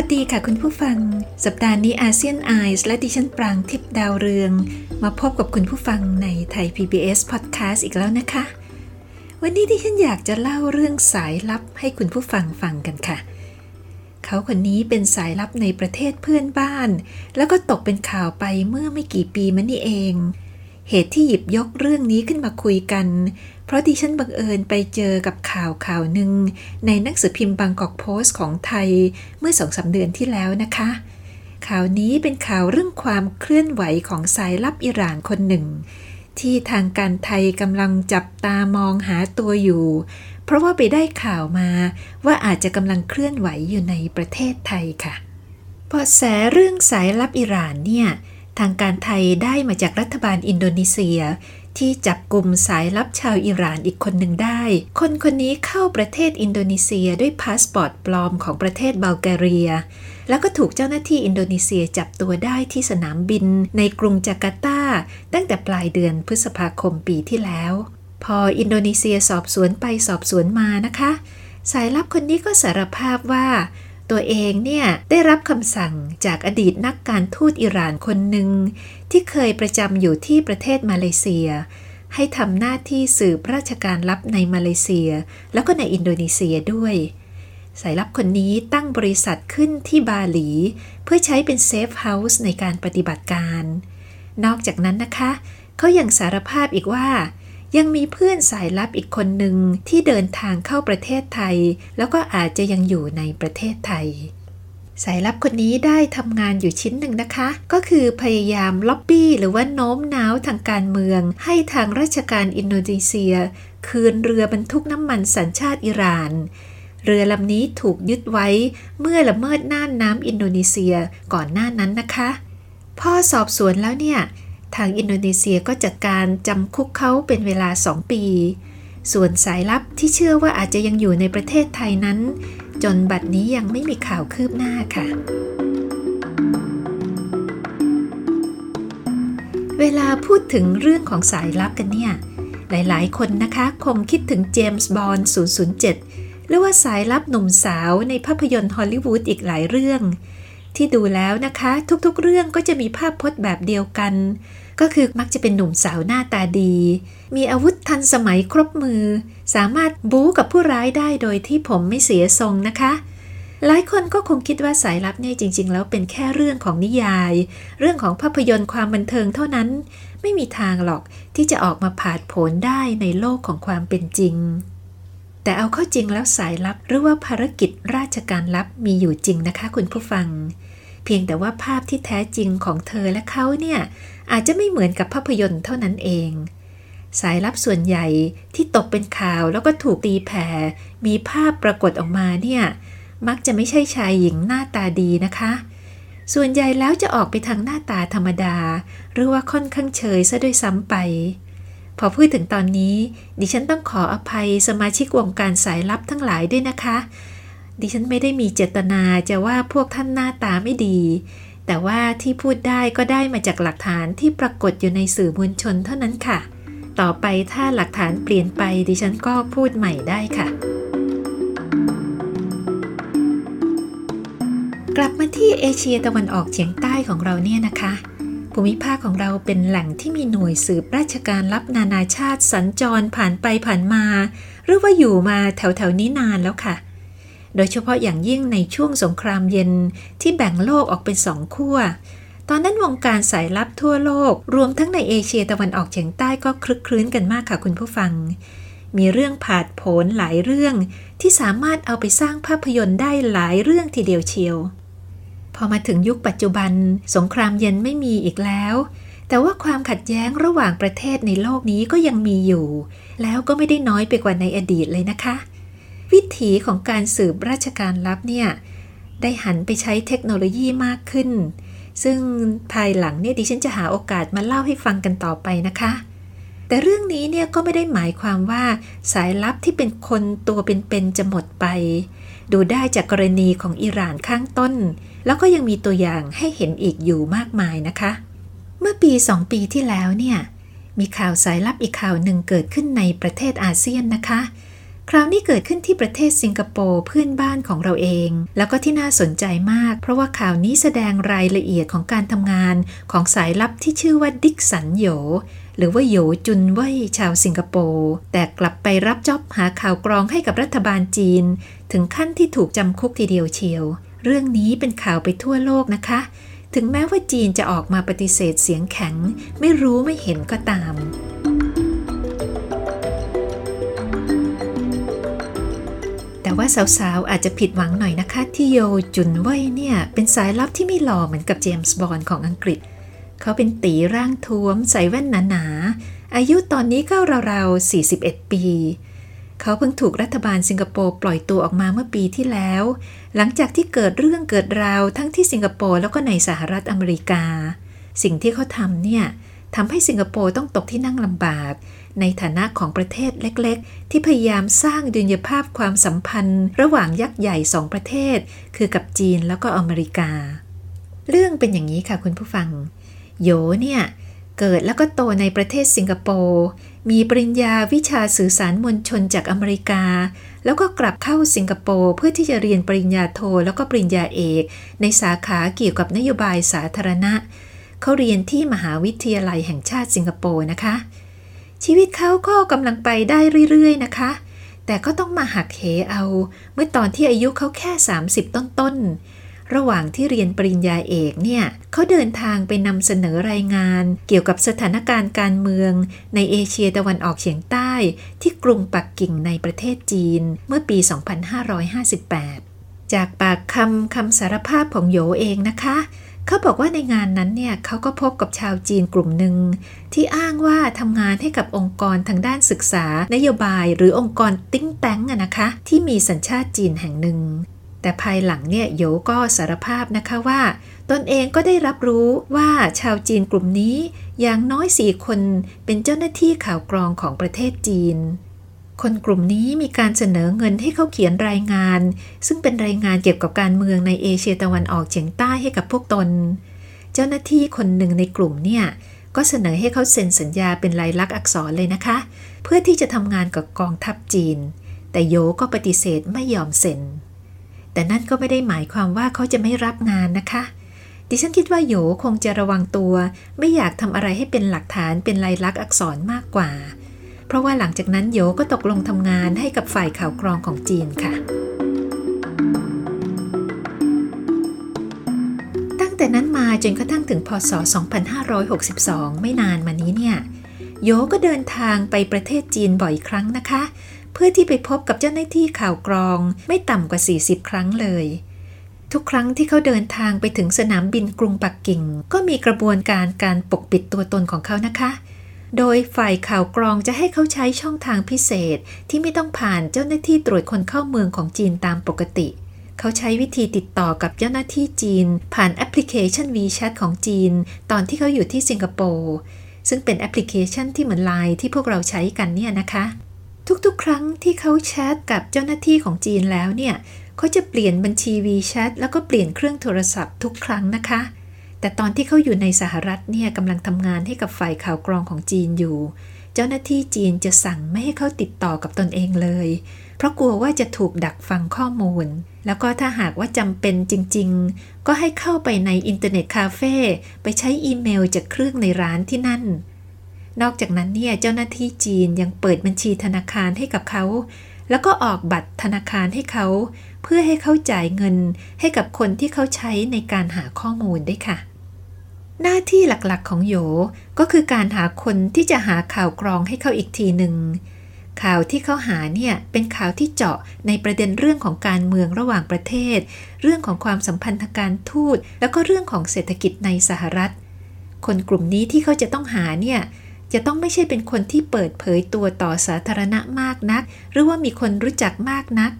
วัสดีค่ะคุณผู้ฟัง สัปดาห์นี้อาเซียนไอส์และดิฉันปรางทิพดาวเรือง มาพบกับคุณผู้ฟังในไทย PBS Podcast อีกแล้วนะคะ วันนี้ดิฉันอยากจะเล่าเรื่องสายลับให้คุณผู้ฟังฟังกันค่ะ เขาคนนี้เป็นสายลับในประเทศเพื่อนบ้าน แล้วก็ตกเป็นข่าวไปเมื่อไม่กี่ปีมานี่เอง เหตุที่หยิบยกเรื่องนี้ขึ้นมาคุยกัน เพราะดิฉันบังเอิญไปเจอกับข่าวข่าวหนึ่งในหนังสือพิมพ์บางกอกโพสต์ของไทยเมื่อสองสาเดือนที่แล้วนะคะ ข่าวนี้เป็นข่าวเรื่องความเคลื่อนไหวของสายลับอิหร่านคนหนึ่ง ที่ทางการไทยกำลังจับตามองหาตัวอยู่ เพราะว่าไปได้ข่าวมาว่าอาจจะกำลังเคลื่อนไหวอยู่ในประเทศไทยค่ะเบาะแสเรื่องสายลับอิหร่านเนี่ยทางการไทยได้มาจากรัฐบาลอินโดนีเซีย ที่จับกลุ่มสายลับชาวอิหร่านอีกคนหนึ่งได้ คนคนนี้เข้าประเทศอินโดนีเซียด้วยพาสปอร์ตปลอมของประเทศบัลแกเรีย แล้วก็ถูกเจ้าหน้าที่อินโดนีเซียจับตัวได้ที่สนามบินในกรุงจาการ์ตา ตั้งแต่ปลายเดือนพฤษภาคมปีที่แล้ว พออินโดนีเซียสอบสวนไปสอบสวนมานะคะ สายลับคนนี้ก็สารภาพว่า ตัวเองเนี่ยได้รับคำสั่งจากอดีตนักการทูตอิหร่านคนหนึ่ง ที่เคยประจำอยู่ที่ประเทศมาเลเซีย ให้ทำหน้าที่สืบราชการลับในมาเลเซีย แล้วก็ในอินโดนีเซียด้วย สายลับคนนี้ตั้งบริษัทขึ้นที่บาหลี เพื่อใช้เป็น safe house ในการปฏิบัติการ นอกจากนั้นนะคะ เขายังสารภาพอีกว่า ยังมีเพื่อนสายลับอีกคนหนึ่งที่เดินทางเข้าประเทศไทย แล้วก็อาจจะยังอยู่ในประเทศไทย สายลับคนนี้ได้ทำงานอยู่ชิ้นหนึ่งนะคะ ก็คือพยายามล็อบบี้หรือว่าโน้มน้าวทางการเมือง ให้ทางราชการอินโดนีเซีย คืนเรือบรรทุกน้ำมันสัญชาติอิหร่านเรือลำนี้ถูกยึดไว้เมื่อละเมิดน่านน้ำอินโดนีเซียก่อนหน้านั้นนะคะ พ่อสอบสวนแล้วเนี่ย ทางอินโดนีเซียก็จัดการจำคุกเขาเป็นเวลา 2 ปี ส่วนสายลับที่เชื่อว่าอาจจะยังอยู่ในประเทศไทยนั้น จนบัดนี้ยังไม่มีข่าวคืบหน้าค่ะ เวลาพูดถึงเรื่องของสายลับกันเนี่ย หลายๆ คนนะคะคงคิดถึงเจมส์บอนด์007 หรือว่าสายลับหนุ่มสาวในภาพยนตร์ฮอลลีวูดอีกหลายเรื่อง ที่ดูแล้วนะคะ ทุกๆ เรื่องก็จะมีภาพพจน์แบบเดียวกัน ก็คือมักจะเป็นหนุ่มสาวหน้าตาดี มีอาวุธทันสมัยครบมือ สามารถบู๊กับผู้ร้ายได้โดยที่ผมไม่เสียทรงนะคะ หลายคนก็คงคิดว่าสายลับเนี่ยจริง ๆ แล้วเป็นแค่เรื่องของนิยาย เรื่องของภาพยนตร์ความบันเทิงเท่านั้น ไม่มีทางหรอกที่จะออกมาผาดโผนได้ในโลกของความเป็นจริงแต่เอาเข้าจริงแล้วสายลับหรือว่าภารกิจราชการลับมีอยู่จริงนะคะคุณผู้ฟัง เพียงแต่ว่าภาพที่แท้จริงของเธอและเขาเนี่ยอาจจะไม่เหมือนกับภาพยนตร์เท่านั้นเอง สายลับส่วนใหญ่ที่ตกเป็นข่าวแล้วก็ถูกตีแผ่ มีภาพปรากฏออกมาเนี่ยมักจะไม่ใช่ชายหญิงหน้าตาดีนะคะ ส่วนใหญ่แล้วจะออกไปทางหน้าตาธรรมดา หรือว่าค่อนข้างเฉยซะด้วยซ้ำไป พอพูดถึงตอนนี้ ดิฉันต้องขออภัยสมาชิกวงการสายลับทั้งหลายด้วยนะคะ ดิฉันไม่ได้มีเจตนาจะว่าพวกท่านหน้าตาไม่ดี แต่ว่าที่พูดได้ก็ได้มาจากหลักฐานที่ปรากฏอยู่ในสื่อมวลชนเท่านั้นค่ะ ต่อไปถ้าหลักฐานเปลี่ยนไปดิฉันก็พูดใหม่ได้ค่ะ กลับมาที่เอเชียตะวันออกเฉียงใต้ของเราเนี่ยนะคะภูมิภาคของเราเป็นแหล่งที่มีหน่วยสืบราชการลับนานาชาติสัญจรผ่านไปผ่านมา หรือว่าอยู่มาแถวๆนี้นานแล้วค่ะ โดยเฉพาะอย่างยิ่งในช่วงสงครามเย็นที่แบ่งโลกออกเป็นสองขั้ว ตอนนั้นวงการสายลับทั่วโลก รวมทั้งในเอเชียตะวันออกเฉียงใต้ก็คลึกคลื้นกันมากค่ะคุณผู้ฟัง มีเรื่องผาดโผนหลายเรื่อง ที่สามารถเอาไปสร้างภาพยนตร์ได้หลายเรื่องทีเดียวเชียว พอมาถึงยุคปัจจุบัน สงครามเย็นไม่มีอีกแล้วแต่ว่าความขัดแย้งระหว่างประเทศในโลกนี้ก็ยังมีอยู่ แล้วก็ไม่ได้น้อยไปกว่าในอดีตเลยนะคะ วิถีของการสืบราชการลับเนี่ยได้หันไปใช้เทคโนโลยีมากขึ้น ซึ่งภายหลังเนี่ยดิฉันจะหาโอกาสมาเล่าให้ฟังกันต่อไปนะคะ แต่เรื่องนี้เนี่ยก็ไม่ได้หมายความว่าสายลับที่เป็นคนตัวเป็นๆจะหมดไป ดูได้จากกรณีของอิหร่านข้างต้น แล้วก็ยังมีตัวอย่างให้เห็นอีกอยู่มากมายนะคะ เมื่อปีสองปีที่แล้วเนี่ยมีข่าวสายลับอีกข่าวหนึ่งเกิดขึ้นในประเทศอาเซียนนะคะ คราวนี้เกิดขึ้นที่ประเทศสิงคโปร์เพื่อนบ้านของเราเอง แล้วก็ที่น่าสนใจมาก เพราะว่าข่าวนี้แสดงรายละเอียดของการทำงานของสายลับที่ชื่อว่าดิกสันโยหรือว่าโยจุนเว่ยชาวสิงคโปร์แต่กลับไปรับจ็อบหาข่าวกรองให้กับรัฐบาลจีน ถึงขั้นที่ถูกจำคุกทีเดียวเชียว เรื่องนี้เป็นข่าวไปทั่วโลกนะคะ ถึงแม้ว่าจีนจะออกมาปฏิเสธเสียงแข็ง ไม่รู้ไม่เห็นก็ตาม ว่าสาวๆ อาจจะผิดหวังหน่อยนะคะ ที่โยจุนเว่ยเนี่ย เป็นสายลับที่ไม่หล่อเหมือนกับเจมส์บอนด์ของอังกฤษ เขาเป็นตีร่างท้วม ใส่แว่นหนาๆ อายุตอนนี้ก็ราวๆ 41 ปี เขาเพิ่งถูกรัฐบาลสิงคโปร์ปล่อยตัวออกมาเมื่อปีที่แล้ว หลังจากที่เกิดเรื่องเกิดราวทั้งที่สิงคโปร์แล้วก็ในสหรัฐอเมริกา สิ่งที่เขาทำเนี่ย ทำให้สิงคโปร์ต้องตกที่นั่งลำบาก ในฐานะของประเทศเล็กๆ ที่พยายามสร้างดุลยภาพความสัมพันธ์ ระหว่างยักษ์ใหญ่สองประเทศ คือกับจีนแล้วก็อเมริกา เรื่องเป็นอย่างนี้ค่ะคุณผู้ฟัง โยเนี่ย เกิดแล้วก็โตในประเทศสิงคโปร์มีปริญญาวิชาสื่อสารมวลชนจากอเมริกา แล้วก็กลับเข้าสิงคโปร์เพื่อที่จะเรียนปริญญาโทแล้วก็ปริญญาเอก ในสาขาเกี่ยวกับนโยบายสาธารณะ เขาเรียนที่มหาวิทยาลัยแห่งชาติสิงคโปร์นะคะ ชีวิตเขาก็กำลังไปได้เรื่อยๆนะคะ แต่ก็ต้องมาหักเหเอา เมื่อตอนที่อายุเขาแค่ 30 ต้นๆ ระหว่างที่เรียนปริญญาเอกเนี่ยเขาเดินทางไปนำเสนอรายงาน เกี่ยวกับสถานการณ์การเมือง ในเอเชียตะวันออกเฉียงใต้ ที่กรุงปักกิ่งในประเทศจีนเมื่อปี 2558จากปากคำคำสารภาพของโยเองนะคะ เขาบอกว่าในงานนั้นเนี่ยเขาก็พบกับชาวจีนกลุ่มหนึ่ง ที่อ้างว่าทำงานให้กับองค์กรทางด้านศึกษานโยบายหรือองค์กรติ้งแตงอะนะคะ ที่มีสัญชาติจีนแห่งหนึ่ง แต่ภายหลังเนี่ยโยก็สารภาพนะคะว่า ตนเองก็ได้รับรู้ว่าชาวจีนกลุ่มนี้อย่างน้อยสี่คนเป็นเจ้าหน้าที่ข่าวกรองของประเทศจีน คนกลุ่มนี้มีการเสนอเงินให้เขาเขียนรายงาน ซึ่งเป็นรายงานเกี่ยวกับการเมืองในเอเชียตะวันออกเฉียงใต้ให้กับพวกตน เจ้าหน้าที่คนหนึ่งในกลุ่มเนี่ยก็เสนอให้เขาเซ็นสัญญาเป็นลายลักษณ์อักษรเลยนะคะ เพื่อที่จะทำงานกับกองทัพจีน แต่โยก็ปฏิเสธไม่ยอมเซ็น แต่นั่นก็ไม่ได้หมายความว่าเขาจะไม่รับงานนะคะ ดิฉันคิดว่าโยคงจะระวังตัว ไม่อยากทำอะไรให้เป็นหลักฐานเป็นลายลักษณ์อักษรมากกว่าเพราะว่าหลังจากนั้นโยก็ตกลงทำงานให้กับฝ่ายข่าวกรองของจีนค่ะ ตั้งแต่นั้นมาจนกระทั่งถึงพศ 2562 ไม่นานมานี้เนี่ยโยก็เดินทางไปประเทศจีนบ่อยครั้งนะคะ เพื่อที่ไปพบกับเจ้าหน้าที่ข่าวกรองไม่ต่ำกว่า 40 ครั้งเลย ทุกครั้งที่เขาเดินทางไปถึงสนามบินกรุงปักกิ่ง ก็มีกระบวนการการปกปิดตัวตนของเขานะคะ โดยฝ่ายข่าวกรองจะให้เขาใช้ช่องทางพิเศษที่ไม่ต้องผ่านเจ้าหน้าที่ตรวจคนเข้าเมืองของจีนตามปกติ เขาใช้วิธีติดต่อกับเจ้าหน้าที่จีน ผ่านแอปพลิเคชัน WeChat ของจีน ตอนที่เขาอยู่ที่สิงคโปร์ซึ่งเป็นแอปพลิเคชันที่เหมือนไลน์ที่พวกเราใช้กันเนี่ยนะคะ ทุกๆ ครั้งที่เขาแชทกับเจ้าหน้าที่ของจีนแล้วเนี่ยเขาจะเปลี่ยนบัญชี WeChat แล้วก็เปลี่ยนเครื่องโทรศัพท์ทุกครั้งนะคะ แต่ตอนที่เขาอยู่ในสหรัฐเนี่ยกำลังทำงานให้กับฝ่ายข่าวกรองของจีนอยู่ เจ้าหน้าที่จีนจะสั่งไม่ให้เขาติดต่อกับตนเองเลย เพราะกลัวว่าจะถูกดักฟังข้อมูล แล้วก็ถ้าหากว่าจำเป็นจริง ๆ ก็ให้เข้าไปในอินเทอร์เน็ตคาเฟ่ไปใช้อีเมลจากเครื่องในร้านที่นั่น นอกจากนั้นเนี่ยเจ้าหน้าที่จีนยังเปิดบัญชีธนาคารให้กับเขา แล้วก็ออกบัตรธนาคารให้เขาเพื่อให้เขาจ่ายเงินให้กับคนที่เขาใช้ในการหาข้อมูลด้วยค่ะ หน้าที่หลักๆของโยก็คือการหาคนที่จะหาข่าวกรองให้เขาอีกทีหนึ่งข่าวที่เขาหาเนี่ยเป็นข่าวที่เจาะในประเด็นเรื่องของการเมืองระหว่างประเทศ เรื่องของความสัมพันธ์ทางการทูต แล้วก็เรื่องของเศรษฐกิจในสหรัฐ คนกลุ่มนี้ที่เขาจะต้องหาเนี่ยจะต้องไม่ใช่เป็นคนที่เปิดเผยตัวต่อสาธารณะมากนัก หรือว่ามีคนรู้จักมากนัก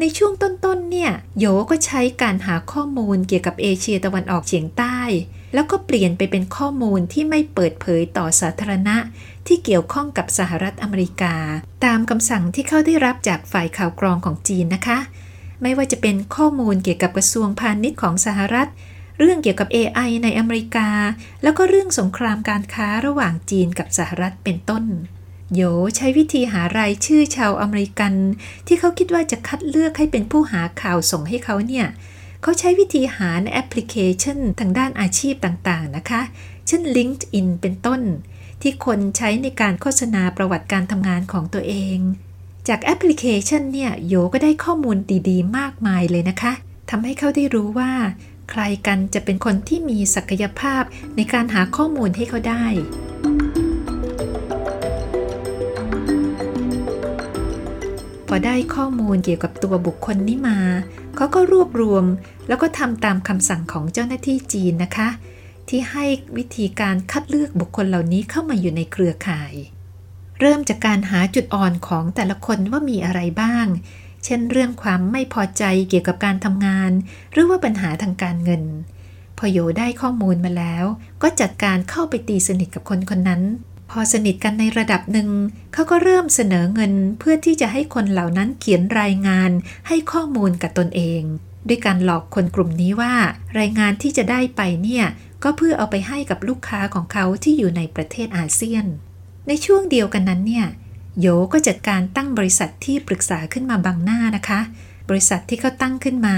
ในช่วงต้นๆเนี่ยโยก็ใช้การหาข้อมูลเกี่ยวกับเอเชียตะวันออกเฉียงใต้ แล้วก็เปลี่ยนไปเป็นข้อมูลที่ไม่เปิดเผยต่อสาธารณะ ที่เกี่ยวข้องกับสหรัฐอเมริกา ตามคำสั่งที่เขาได้รับจากฝ่ายข่าวกรองของจีนนะคะ ไม่ว่าจะเป็นข้อมูลเกี่ยวกับกระทรวงพาณิชย์ของสหรัฐ เรื่องเกี่ยวกับ AI ในอเมริกา แล้วก็เรื่องสงครามการค้าระหว่างจีนกับสหรัฐเป็นต้นโยใช้วิธีหารายชื่อชาวอเมริกัน ที่เขาคิดว่าจะคัดเลือกให้เป็นผู้หาข่าวส่งให้เขาเนี่ย เขาใช้วิธีหาในแอปพลิเคชันทางด้านอาชีพต่างๆนะคะ เช่น LinkedIn เป็นต้น ที่คนใช้ในการโฆษณาประวัติการทำงานของตัวเอง จากแอปพลิเคชันเนี่ยโยก็ได้ข้อมูลดีๆ มากมายเลยนะคะทำให้เขาได้รู้ว่า ใครกันจะเป็นคนที่มีศักยภาพในการหาข้อมูลให้เขาได้พอได้ข้อมูลเกี่ยวกับตัวบุคคลนี้มา เขาก็รวบรวมแล้วก็ทำตามคำสั่งของเจ้าหน้าที่จีนนะคะ ที่ให้วิธีการคัดเลือกบุคคลเหล่านี้เข้ามาอยู่ในเครือข่าย เริ่มจากการหาจุดอ่อนของแต่ละคนว่ามีอะไรบ้าง เช่นเรื่องความไม่พอใจเกี่ยวกับการทำงาน หรือว่าปัญหาทางการเงิน พอโยได้ข้อมูลมาแล้ว ก็จัดการเข้าไปตีสนิทกับคนคนนั้น พอสนิทกันในระดับหนึ่ง เขาก็เริ่มเสนอเงินเพื่อที่จะให้คนเหล่านั้นเขียนรายงานให้ข้อมูลกับตนเอง ด้วยการหลอกคนกลุ่มนี้ว่า รายงานที่จะได้ไปเนี่ย ก็เพื่อเอาไปให้กับลูกค้าของเขาที่อยู่ในประเทศอาเซียน ในช่วงเดียวกันนั้นเนี่ยโยก็จัดการตั้งบริษัทที่ปรึกษาขึ้นมาบางหน้านะคะ บริษัทที่เขาตั้งขึ้นมา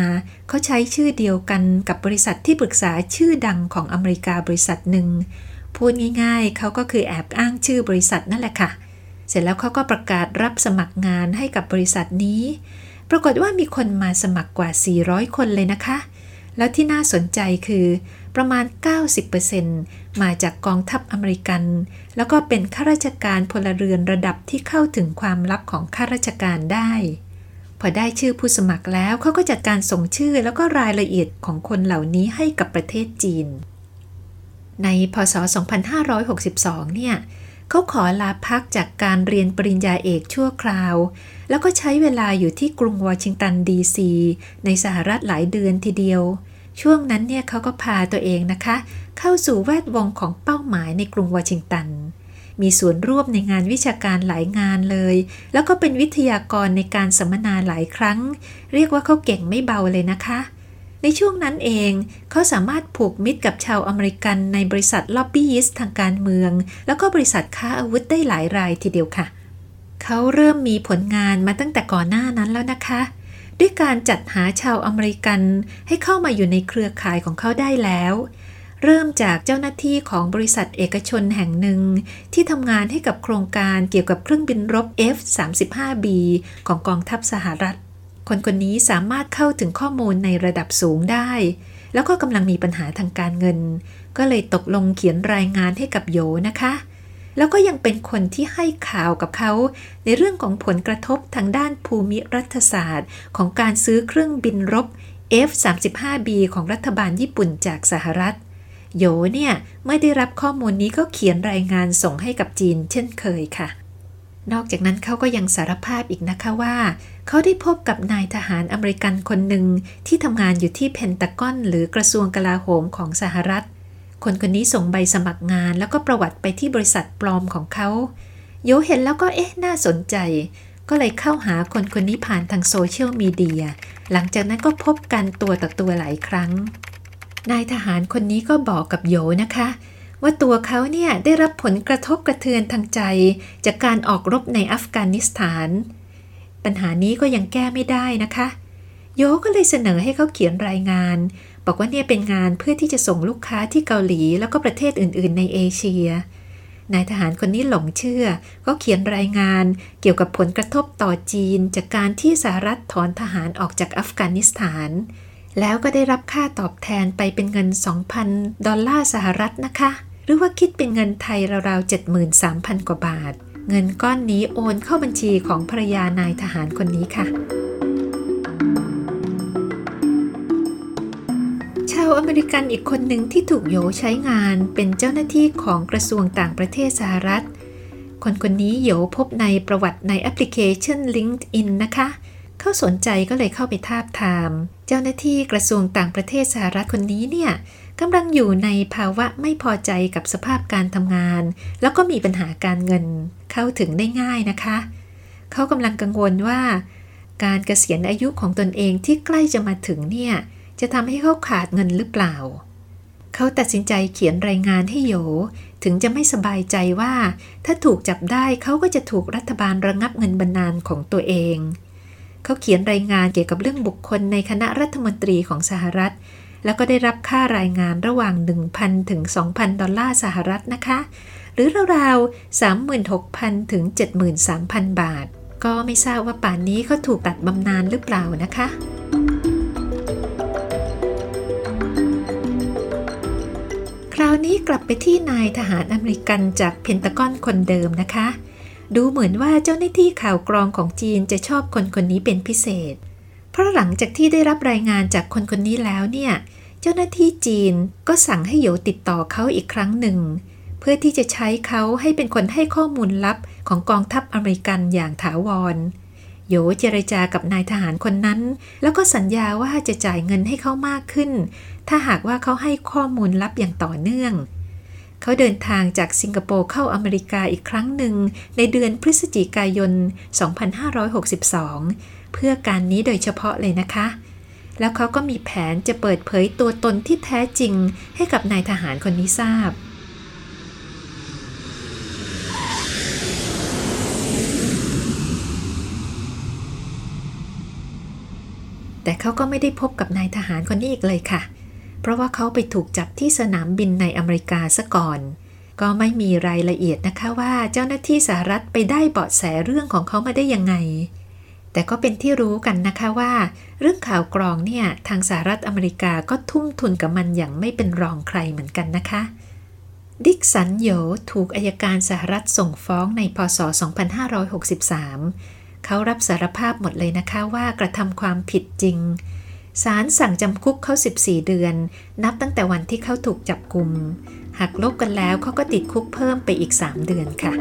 เขาใช้ชื่อเดียวกันกับบริษัทที่ปรึกษาชื่อดังของอเมริกาบริษัทหนึ่ง พูดง่ายๆ เขาก็คือแอบอ้างชื่อบริษัทนั่นแหละค่ะ เสร็จแล้วเขาก็ประกาศรับสมัครงานให้กับบริษัทนี้ ปรากฏว่ามีคนมาสมัครกว่า 400 คนเลยนะคะ แล้วที่น่าสนใจคือประมาณ 90%มาจากกองทัพอเมริกัน แล้วก็เป็นข้าราชการพลเรือนระดับที่เข้าถึงความลับของข้าราชการได้ พอได้ชื่อผู้สมัครแล้วเขาก็จัดการส่งชื่อแล้วก็รายละเอียดของคนเหล่านี้ให้กับประเทศจีน ในพศ 2562 เนี่ยเขาขอลาพักจากการเรียนปริญญาเอกชั่วคราว แล้วก็ใช้เวลาอยู่ที่กรุงวอชิงตันดีซีในสหรัฐหลายเดือนทีเดียว ช่วงนั้นเนี่ยเขาก็พาตัวเองนะคะ เข้าสู่แวดวงของเป้าหมายในกรุงวอชิงตัน มีส่วนร่วมในงานวิชาการหลายงานเลย แล้วก็เป็นวิทยากรในการสัมมนาหลายครั้ง เรียกว่าเขาเก่งไม่เบาเลยนะคะ ในช่วงนั้นเอง เขาสามารถผูกมิตรกับชาวอเมริกันในบริษัทล็อบบี้ยิสต์ทางการเมือง แล้วก็บริษัทค้าอาวุธได้หลายรายทีเดียวค่ะ เขาเริ่มมีผลงานมาตั้งแต่ก่อนหน้านั้นแล้วนะคะ ด้วยการจัดหาชาวอเมริกันให้เข้ามาอยู่ในเครือข่ายของเขาได้แล้วเริ่มจากเจ้าหน้าที่ของบริษัทเอกชนแห่งหนึ่ง ที่ทำงานให้กับโครงการเกี่ยวกับเครื่องบินรบ F-35B ของกองทัพสหรัฐ คนคนนี้สามารถเข้าถึงข้อมูลในระดับสูงได้ แล้วก็กำลังมีปัญหาทางการเงิน ก็เลยตกลงเขียนรายงานให้กับโยนะคะ แล้วก็ยังเป็นคนที่ให้ข่าวกับเขา ในเรื่องของผลกระทบทางด้านภูมิรัฐศาสตร์ ของการซื้อเครื่องบินรบ F-35B ของรัฐบาลญี่ปุ่นจากสหรัฐโยเนี่ยเมื่อได้รับข้อมูลนี้ก็เขียนรายงานส่งให้กับจีนเช่นเคยค่ะ นอกจากนั้นเขาก็ยังสารภาพอีกนะคะว่า เขาได้พบกับนายทหารอเมริกันคนหนึ่งที่ทำงานอยู่ที่เพนตากอน หรือกระทรวงกลาโหมของสหรัฐ คนคนนี้ส่งใบสมัครงานแล้วก็ประวัติไปที่บริษัทปลอมของเขาโยเห็นแล้วก็เอ๊ะน่าสนใจ ก็เลยเข้าหาคนคนนี้ผ่านทางโซเชียลมีเดีย หลังจากนั้นก็พบกันตัวต่อตัวหลายครั้ง นายทหารคนนี้ก็บอกกับโยนะคะ ว่าตัวเขาเนี่ยได้รับผลกระทบกระเทือนทางใจ จากการออกรบในอัฟกานิสถาน ปัญหานี้ก็ยังแก้ไม่ได้นะคะ โยก็เลยเสนอให้เขาเขียนรายงาน บอกว่าเนี่ยเป็นงานเพื่อที่จะส่งลูกค้าที่เกาหลี แล้วก็ประเทศอื่น ๆ ในเอเชียนายทหารคนนี้หลงเชื่อ ก็เขียนรายงานเกี่ยวกับผลกระทบต่อจีน จากการที่สหรัฐถอนทหารออกจากอัฟกานิสถาน แล้วก็ได้รับค่าตอบแทนไปเป็นเงิน 2,000 ดอลลาร์สหรัฐนะคะ หรือว่าคิดเป็นเงินไทยราวๆ73,000 กว่าบาท เงินก้อนนี้โอนเข้าบัญชีของภรรยานายทหารคนนี้ค่ะ ชาวอเมริกันอีกคนหนึ่งที่ถูกโยใช้งานเป็นเจ้าหน้าที่ของกระทรวงต่างประเทศสหรัฐ คนคนนี้โยพบในประวัติในแอปพลิเคชัน LinkedIn นะคะเขาสนใจก็เลยเข้าไปทาบทาม เจ้าหน้าที่กระทรวงต่างประเทศสหรัฐคนนี้เนี่ย กำลังอยู่ในภาวะไม่พอใจกับสภาพการทำงาน แล้วก็มีปัญหาการเงินเข้าถึงได้ง่ายนะคะ เขากำลังกังวลว่า การเกษียณอายุของตนเองที่ใกล้จะมาถึงเนี่ย จะทำให้เขาขาดเงินหรือเปล่า เขาตัดสินใจเขียนรายงานให้โยถึงจะไม่สบายใจว่า ถ้าถูกจับได้เขาก็จะถูกรัฐบาลระงับเงินบรรนานของตัวเอง เขาเขียนรายงานเกี่ยวกับเรื่องบุคคลในคณะรัฐมนตรีของสหรัฐ แล้วก็ได้รับค่ารายงานระหว่าง 1,000 ถึง 2,000 ดอลลาร์สหรัฐนะคะ หรือราวๆ 36,000 ถึง 73,000 บาท ก็ไม่ทราบว่าป่านนี้เขาถูกตัดบำนาญหรือเปล่านะคะคราวนี้กลับไปที่นายทหารอเมริกันจากเพนตากอนคนเดิมนะคะ ดูเหมือนว่าเจ้าหน้าที่ข่าวกรองของจีนจะชอบคนคนนี้เป็นพิเศษ เพราะหลังจากที่ได้รับรายงานจากคนคนนี้แล้วเนี่ย จ้าหน้าที่จีนก็สั่งให้โยติดต่อเขาอีกครั้งหนึ่ง เพื่อที่จะใช้เขาให้เป็นคนให้ข้อมูลลับของกองทัพอเมริกันอย่างถาวร โยเจรจากับนายทหารคนนั้น แล้วก็สัญญาว่าจะจ่ายเงินให้เขามากขึ้น ถ้าหากว่าเขาให้ข้อมูลลับอย่างต่อเนื่อง เขาเดินทางจากสิงคโปร์เข้าอเมริกาอีกครั้งหนึ่ง ในเดือนพฤศจิกายน 2562 เพื่อการนี้โดยเฉพาะเลยนะคะ แล้วเขาก็มีแผนจะเปิดเผยตัวตนที่แท้จริงให้กับนายทหารคนนี้ทราบ แต่เขาก็ไม่ได้พบกับนายทหารคนนี้อีกเลยค่ะ เพราะว่าเขาไปถูกจับที่สนามบินในอเมริกาซะก่อน ก็ไม่มีรายละเอียดนะคะว่าเจ้าหน้าที่สหรัฐไปได้เบาะแสเรื่องของเขามาได้ยังไง แต่ก็เป็นที่รู้กันนะคะว่า เรื่องข่าวกรองเนี่ยทางสหรัฐอเมริกาก็ทุ่มทุนกับมันอย่างไม่เป็นรองใครเหมือนกันนะคะ ดิกสันโยถูกอายการสหรัฐส่งฟ้องในพศ 2563 เขารับสารภาพหมดเลยนะคะว่ากระทำความผิดจริงศาลสั่งจำคุกเขา 14 เดือน นับตั้งแต่วันที่เขาถูกจับกลุม หากลบกันแล้วเขาก็ติดคุกเพิ่มไปอีก 3 เดือนค่ะ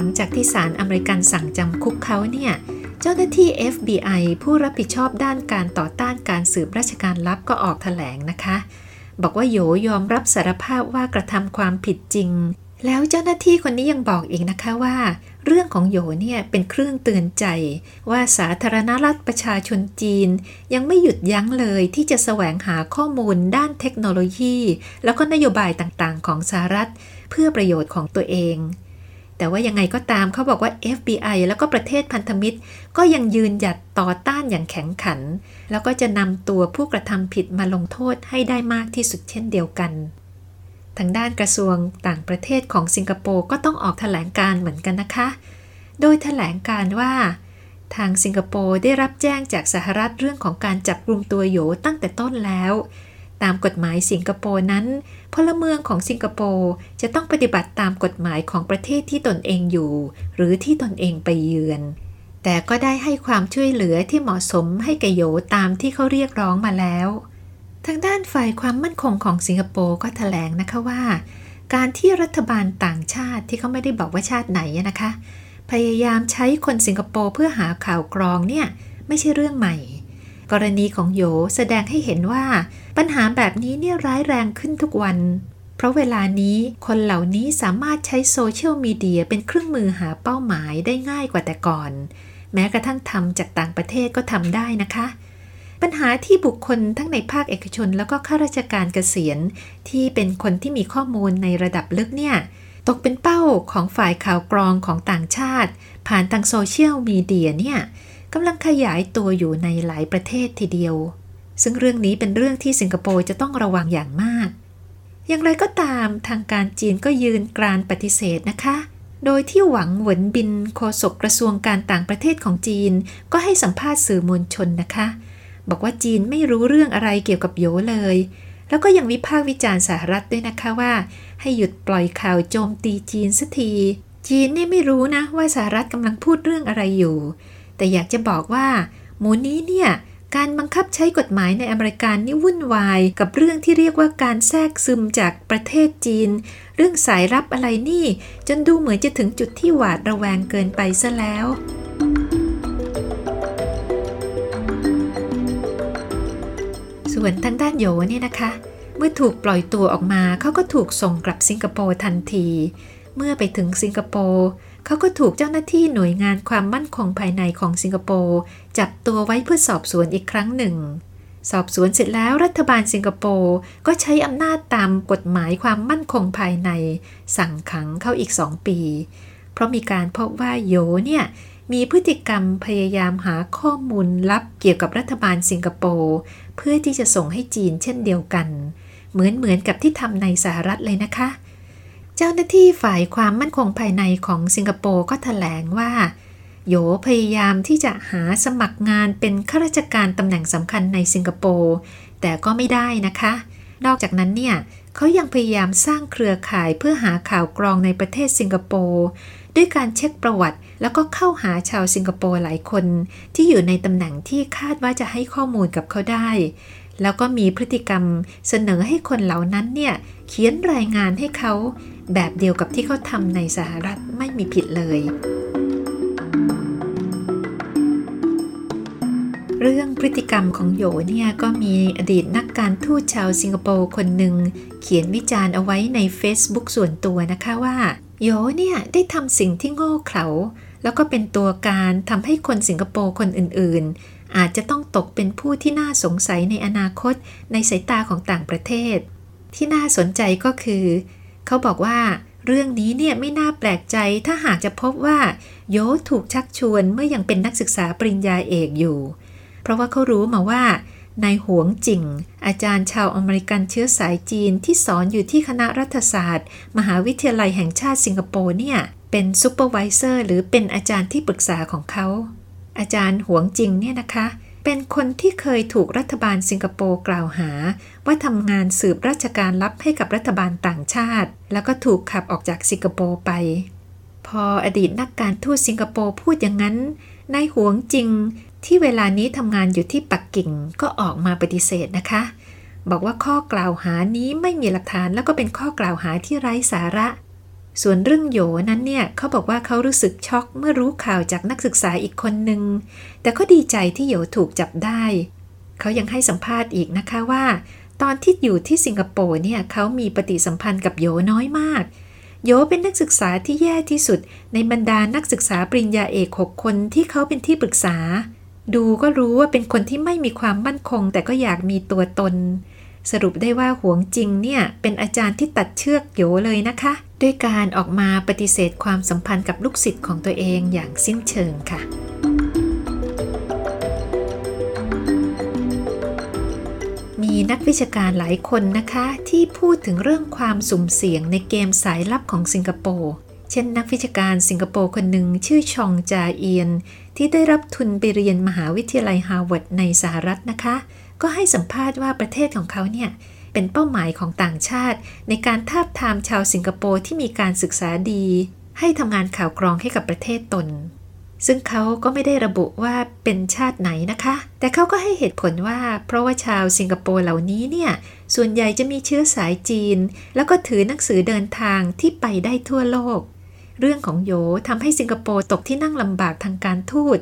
ลังจากที่ศาลอเมริกันสั่งจำคุกเขาเนี่ย เจ้าหน้าที่ FBI ผู้รับผิดชอบด้านการต่อต้านการสืบราชการลับก็ออกถแถลงนะคะ บอกว่าโยยอมรับสารภาพว่ากระทำความผิดจริง แล้วเจ้าหน้าที่คนนี้ยังบอกอีกนะคะว่า เรื่องของโยเนี่ยเป็นเครื่องเตือนใจ ว่าสาธารณรัฐประชาชนจีน ยังไม่หยุดยั้งเลยที่จะแสวงหาข้อมูลด้านเทคโนโลยี แล้วก็นโยบายต่างๆ ของสหรัฐ เพื่อประโยชน์ของตัวเอง แต่ว่ายังไงก็ตามเขาบอกว่า FBI แล้วก็ประเทศพันธมิตร ก็ยังยืนหยัดต่อต้านอย่างแข็งขัน แล้วก็จะนำตัวผู้กระทำผิดมาลงโทษให้ได้มากที่สุดเช่นเดียวกัน ทางด้านกระทรวงต่างประเทศของสิงคโปร์ก็ต้องออกแถลงการเหมือนกันนะคะ โดยแถลงการว่าทางสิงคโปร์ได้รับแจ้งจากสหรัฐเรื่องของการจับกลุ่มตัวโยตั้งแต่ต้นแล้ว ตามกฎหมายสิงคโปร์นั้น พลเมืองของสิงคโปร์จะต้องปฏิบัติตามกฎหมายของประเทศที่ตนเองอยู่ หรือที่ตนเองไปเยือน แต่ก็ได้ให้ความช่วยเหลือที่เหมาะสมให้แกโยตามที่เขาเรียกร้องมาแล้ว ทางด้านฝ่ายความมั่นคงของสิงคโปร์ก็ถแถลงนะคะว่า การที่รัฐบาลต่างชาติที่เขาไม่ได้บอกว่าชาติไหนนะคะ พยายามใช้คนสิงคโปร์เพื่อหาข่าวกรองเนี่ยไม่ใช่เรื่องใหม่ กรณีของโยแสดงให้เห็นว่า ปัญหาแบบนี้เนี่ยร้ายแรงขึ้นทุกวัน เพราะเวลานี้คนเหล่านี้สามารถใช้โซเชียลมีเดียเป็นเครื่องมือหาเป้าหมายได้ง่ายกว่าแต่ก่อน แม้กระทั่งทำจากต่างประเทศก็ทำได้นะคะ ปัญหาที่บุคคลทั้งในภาคเอกชนแล้วก็ข้าราชการเกษียณ ที่เป็นคนที่มีข้อมูลในระดับลึกเนี่ยตกเป็นเป้าของฝ่ายข่าวกรองของต่างชาติ ผ่านทางโซเชียลมีเดียเนี่ย กำลังขยายตัวอยู่ในหลายประเทศทีเดียว ซึ่งเรื่องนี้เป็นเรื่องที่สิงคโปร์จะต้องระวังอย่างมาก อย่างไรก็ตามทางการจีนก็ยืนกรานปฏิเสธนะคะ โดยที่หวังเหวินบินโฆษกกระทรวงการต่างประเทศของจีน ก็ให้สัมภาษณ์สื่อมวลชนนะคะ บอกว่าจีนไม่รู้เรื่องอะไรเกี่ยวกับโยเลย แล้วก็ยังวิพากษ์วิจารณ์สหรัฐด้วยนะคะว่า ให้หยุดปล่อยข่าวโจมตีจีนสักทีจีนนี่ไม่รู้นะว่าสหรัฐกำลังพูดเรื่องอะไรอยู่ แต่อยากจะบอกว่า หมูนี้เนี่ย การบังคับใช้กฎหมายในอเมริกานี่วุ่นวาย กับเรื่องที่เรียกว่าการแทรกซึมจากประเทศจีน เรื่องสายรับอะไรนี่ จนดูเหมือนจะถึงจุดที่หวาดระแวงเกินไปซะแล้วส่วนทางด้านโยเนี่ยนะคะ เมื่อถูกปล่อยตัวออกมาเขาก็ถูกส่งกลับสิงคโปร์ทันที เมื่อไปถึงสิงคโปร์ เขาก็ถูกเจ้าหน้าที่หน่วยงานความมั่นคงภายในของสิงคโปร์จับตัวไว้เพื่อสอบสวนอีกครั้งหนึ่ง สอบสวนเสร็จแล้วรัฐบาลสิงคโปร์ก็ใช้อำนาจตามกฎหมายความมั่นคงภายใน สั่งขังเขาอีกสองปี เพราะมีการพบว่าโยเนี่ยมีพฤติกรรมพยายามหาข้อมูลลับเกี่ยวกับรัฐบาลสิงคโปร์เพื่อที่จะส่งให้จีนเช่นเดียวกัน เหมือนเหมือนกับที่ทำในสหรัฐเลยนะคะเจ้าหน้าที่ฝ่ายความมั่นคงภายในของสิงคโปร์ก็ถแถลงว่าโยพยายามที่จะหาสมัครงานเป็นข้าราชการตำแหน่งสำคัญในสิงคโปร์แต่ก็ไม่ได้นะคะ นอกจากนั้นเนี่ยเขายังพยายามสร้างเครือข่ายเพื่อหาข่าวกรองในประเทศสิงคโปร์ด้วยการเช็คประวัติ แล้วก็เข้าหาชาวสิงคโปร์หลายคน ที่อยู่ในตำแหน่งที่คาดว่าจะให้ข้อมูลกับเขาได้ แล้วก็มีพฤติกรรมเสนอให้คนเหล่านั้นเนี่ยเขียนรายงานให้เขาแบบเดียวกับที่เขาทำในสหรัฐไม่มีผิดเลย เรื่องพฤติกรรมของโยเนี่ยก็มีอดีตนักการทูตชาวสิงคโปร์คนหนึ่ง เขียนวิจารณ์เอาไว้ใน Facebook ส่วนตัวนะคะว่า โยเนี่ยได้ทำสิ่งที่โง่เขลาแล้วก็เป็นตัวการทำให้คนสิงคโปร์คนอื่นๆ อาจจะต้องตกเป็นผู้ที่น่าสงสัยในอนาคตในสายตาของต่างประเทศ ที่น่าสนใจก็คือ เขาบอกว่าเรื่องนี้เนี่ยไม่น่าแปลกใจถ้าหากจะพบว่า โยถูกชักชวนเมื่อยังเป็นนักศึกษาปริญญาเอกอยู่ เพราะว่าเขารู้มาว่านายหวงจิง อาจารย์ชาวอเมริกันเชื้อสายจีนที่สอนอยู่ที่คณะรัฐศาสตร์ มหาวิทยาลัยแห่งชาติสิงคโปร์เนี่ย เป็น supervisor หรือเป็นอาจารย์ที่ปรึกษาของเขา อาจารย์หวงจิงเนี่ยนะคะ เป็นคนที่เคยถูกรัฐบาลสิงคโปร์กล่าวหา ว่าทำงานสืบราชการลับให้กับรัฐบาลต่างชาติ แล้วก็ถูกขับออกจากสิงคโปร์ไป พออดีตนักการทูตสิงคโปร์พูดอย่างนั้นนายหวงจริงที่เวลานี้ทำงานอยู่ที่ปักกิ่งก็ออกมาปฏิเสธนะคะ บอกว่าข้อกล่าวหานี้ไม่มีหลักฐานแล้วก็เป็นข้อกล่าวหาที่ไร้สาระ ส่วนเรื่องโยนั้นเนี่ยเขาบอกว่าเขารู้สึกช็อกเมื่อรู้ข่าวจากนักศึกษาอีกคนหนึ่งแต่ก็ดีใจที่โยถูกจับได้ เขายังให้สัมภาษณ์อีกนะคะว่า ตอนที่อยู่ที่สิงคโปร์เนี่ยเขามีปฏิสัมพันธ์กับโยน้อยมาก โยเป็นนักศึกษาที่แย่ที่สุด ในบรรดานักศึกษาปริญญาเอกหกคนที่เขาเป็นที่ปรึกษา ดูก็รู้ว่าเป็นคนที่ไม่มีความมั่นคง แต่ก็อยากมีตัวตน สรุปได้ว่าหวงจริงเนี่ยเป็นอาจารย์ที่ตัดเชือกโยเลยนะคะ ด้วยการออกมาปฏิเสธความสัมพันธ์กับลูกศิษย์ของตัวเองอย่างสิ้นเชิงค่ะมีนักวิชาการหลายคนนะคะ ที่พูดถึงเรื่องความสุ่มเสี่ยงในเกมสายลับของสิงคโปร์เช่นนักวิชาการสิงคโปร์คนหนึ่งชื่อชองจาเอียน ที่ได้รับทุนไปเรียนมหาวิทยาลัยฮาร์วาร์ดในสหรัฐนะคะ ก็ให้สัมภาษณ์ว่าประเทศของเขาเนี่ยเป็นเป้าหมายของต่างชาติ ในการทาบทามชาวสิงคโปร์ที่มีการศึกษาดี ให้ทำงานข่าวกรองให้กับประเทศตน ซึ่งเขาก็ไม่ได้ระบุว่าเป็นชาติไหนนะคะ แต่เขาก็ให้เหตุผลว่า เพราะว่าชาวสิงคโปร์เหล่านี้เนี่ยส่วนใหญ่จะมีเชื้อสายจีน แล้วก็ถือหนังสือเดินทางที่ไปได้ทั่วโลก เรื่องของโยทำให้สิงคโปร์ตกที่นั่งลำบากทางการทูต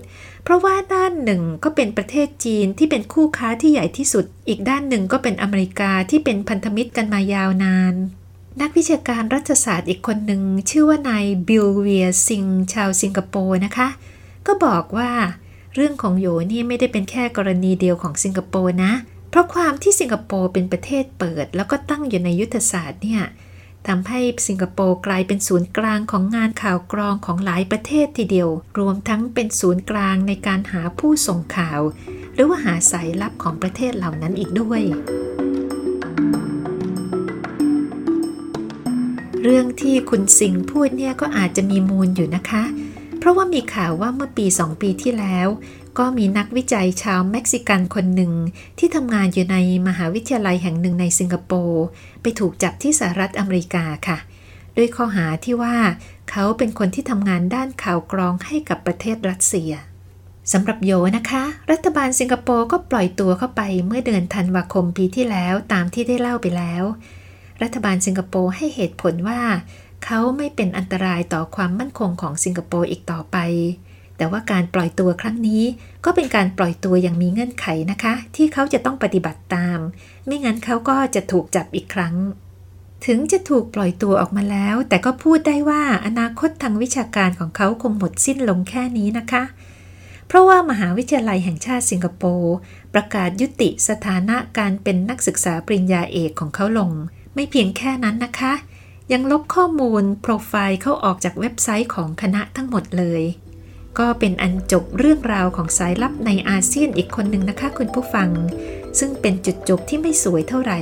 เพราะว่าด้านหนึ่งก็เป็นประเทศจีนที่เป็นคู่ค้าที่ใหญ่ที่สุด อีกด้านหนึ่งก็เป็นอเมริกาที่เป็นพันธมิตรกันมายาวนาน นักวิชาการรัฐศาสตร์อีกคนหนึ่งชื่อว่านายบิลเวียซิงชาวสิงคโปร์นะคะ ก็บอกว่าเรื่องของโยนี่ไม่ได้เป็นแค่กรณีเดียวของสิงคโปร์นะ เพราะความที่สิงคโปร์เป็นประเทศเปิด แล้วก็ตั้งอยู่ในยุทธศาสตร์เนี่ย ทำให้สิงคโปร์กลายเป็นศูนย์กลางของงานข่าวกรองของหลายประเทศทีเดียว รวมทั้งเป็นศูนย์กลางในการหาผู้ส่งข่าว หรือว่าหาสายลับของประเทศเหล่านั้นอีกด้วย เรื่องที่คุณสิงห์พูดเนี่ยก็อาจจะมีมูลอยู่นะคะ เพราะว่ามีข่าวว่าเมื่อปีสองปีที่แล้ว ก็มีนักวิจัยชาวเม็กซิกันคนหนึ่ง ที่ทำงานอยู่ในมหาวิทยาลัยแห่งหนึ่งในสิงคโปร์ไปถูกจับที่สหรัฐอเมริกาค่ะ ด้วยข้อหาที่ว่า เขาเป็นคนที่ทำงานด้านข่าวกรองให้กับประเทศรัสเซียสำหรับโยนะคะ รัฐบาลสิงคโปร์ก็ปล่อยตัวเข้าไปเมื่อเดือนธันวาคมปีที่แล้วตามที่ได้เล่าไปแล้ว รัฐบาลสิงคโปร์ให้เหตุผลว่า เขาไม่เป็นอันตรายต่อความมั่นคงของสิงคโปร์อีกต่อไป แต่ว่าการปล่อยตัวครั้งนี้ ก็เป็นการปล่อยตัวอย่างมีเงื่อนไขนะคะ ที่เขาจะต้องปฏิบัติตาม ไม่งั้นเขาก็จะถูกจับอีกครั้ง ถึงจะถูกปล่อยตัวออกมาแล้ว แต่ก็พูดได้ว่าอนาคตทางวิชาการของเขาคงหมดสิ้นลงแค่นี้นะคะ เพราะว่ามหาวิทยาลัยแห่งชาติสิงคโปร์ประกาศยุติสถานะการเป็นนักศึกษาปริญญาเอกของเขาลง ไม่เพียงแค่นั้นนะคะยังลบข้อมูลโปรไฟล์เข้าออกจากเว็บไซต์ของคณะทั้งหมดเลย ก็เป็นอันจบเรื่องราวของสายลับในอาเซียนอีกคนหนึ่งนะคะคุณผู้ฟัง ซึ่งเป็นจุดจบที่ไม่สวยเท่าไหร่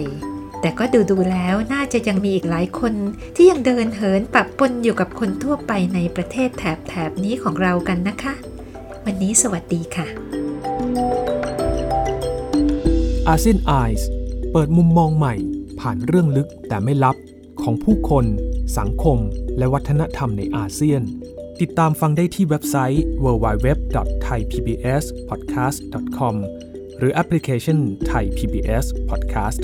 แต่ก็ดูดูแล้วน่าจะยังมีอีกหลายคน ที่ยังเดินเหินปะปนอยู่กับคนทั่วไปในประเทศแถบแถบนี้ของเรากันนะคะ วันนี้สวัสดีค่ะอาเซียนไอส์เปิดมุมมองใหม่ ผ่านเรื่องลึกแต่ไม่ลับของผู้คน สังคม และวัฒนธรรมในอาเซียน ติดตามฟังได้ที่เว็บไซต์ www.thaipbspodcast.com หรือแอปพลิเคชัน Thai PBS Podcast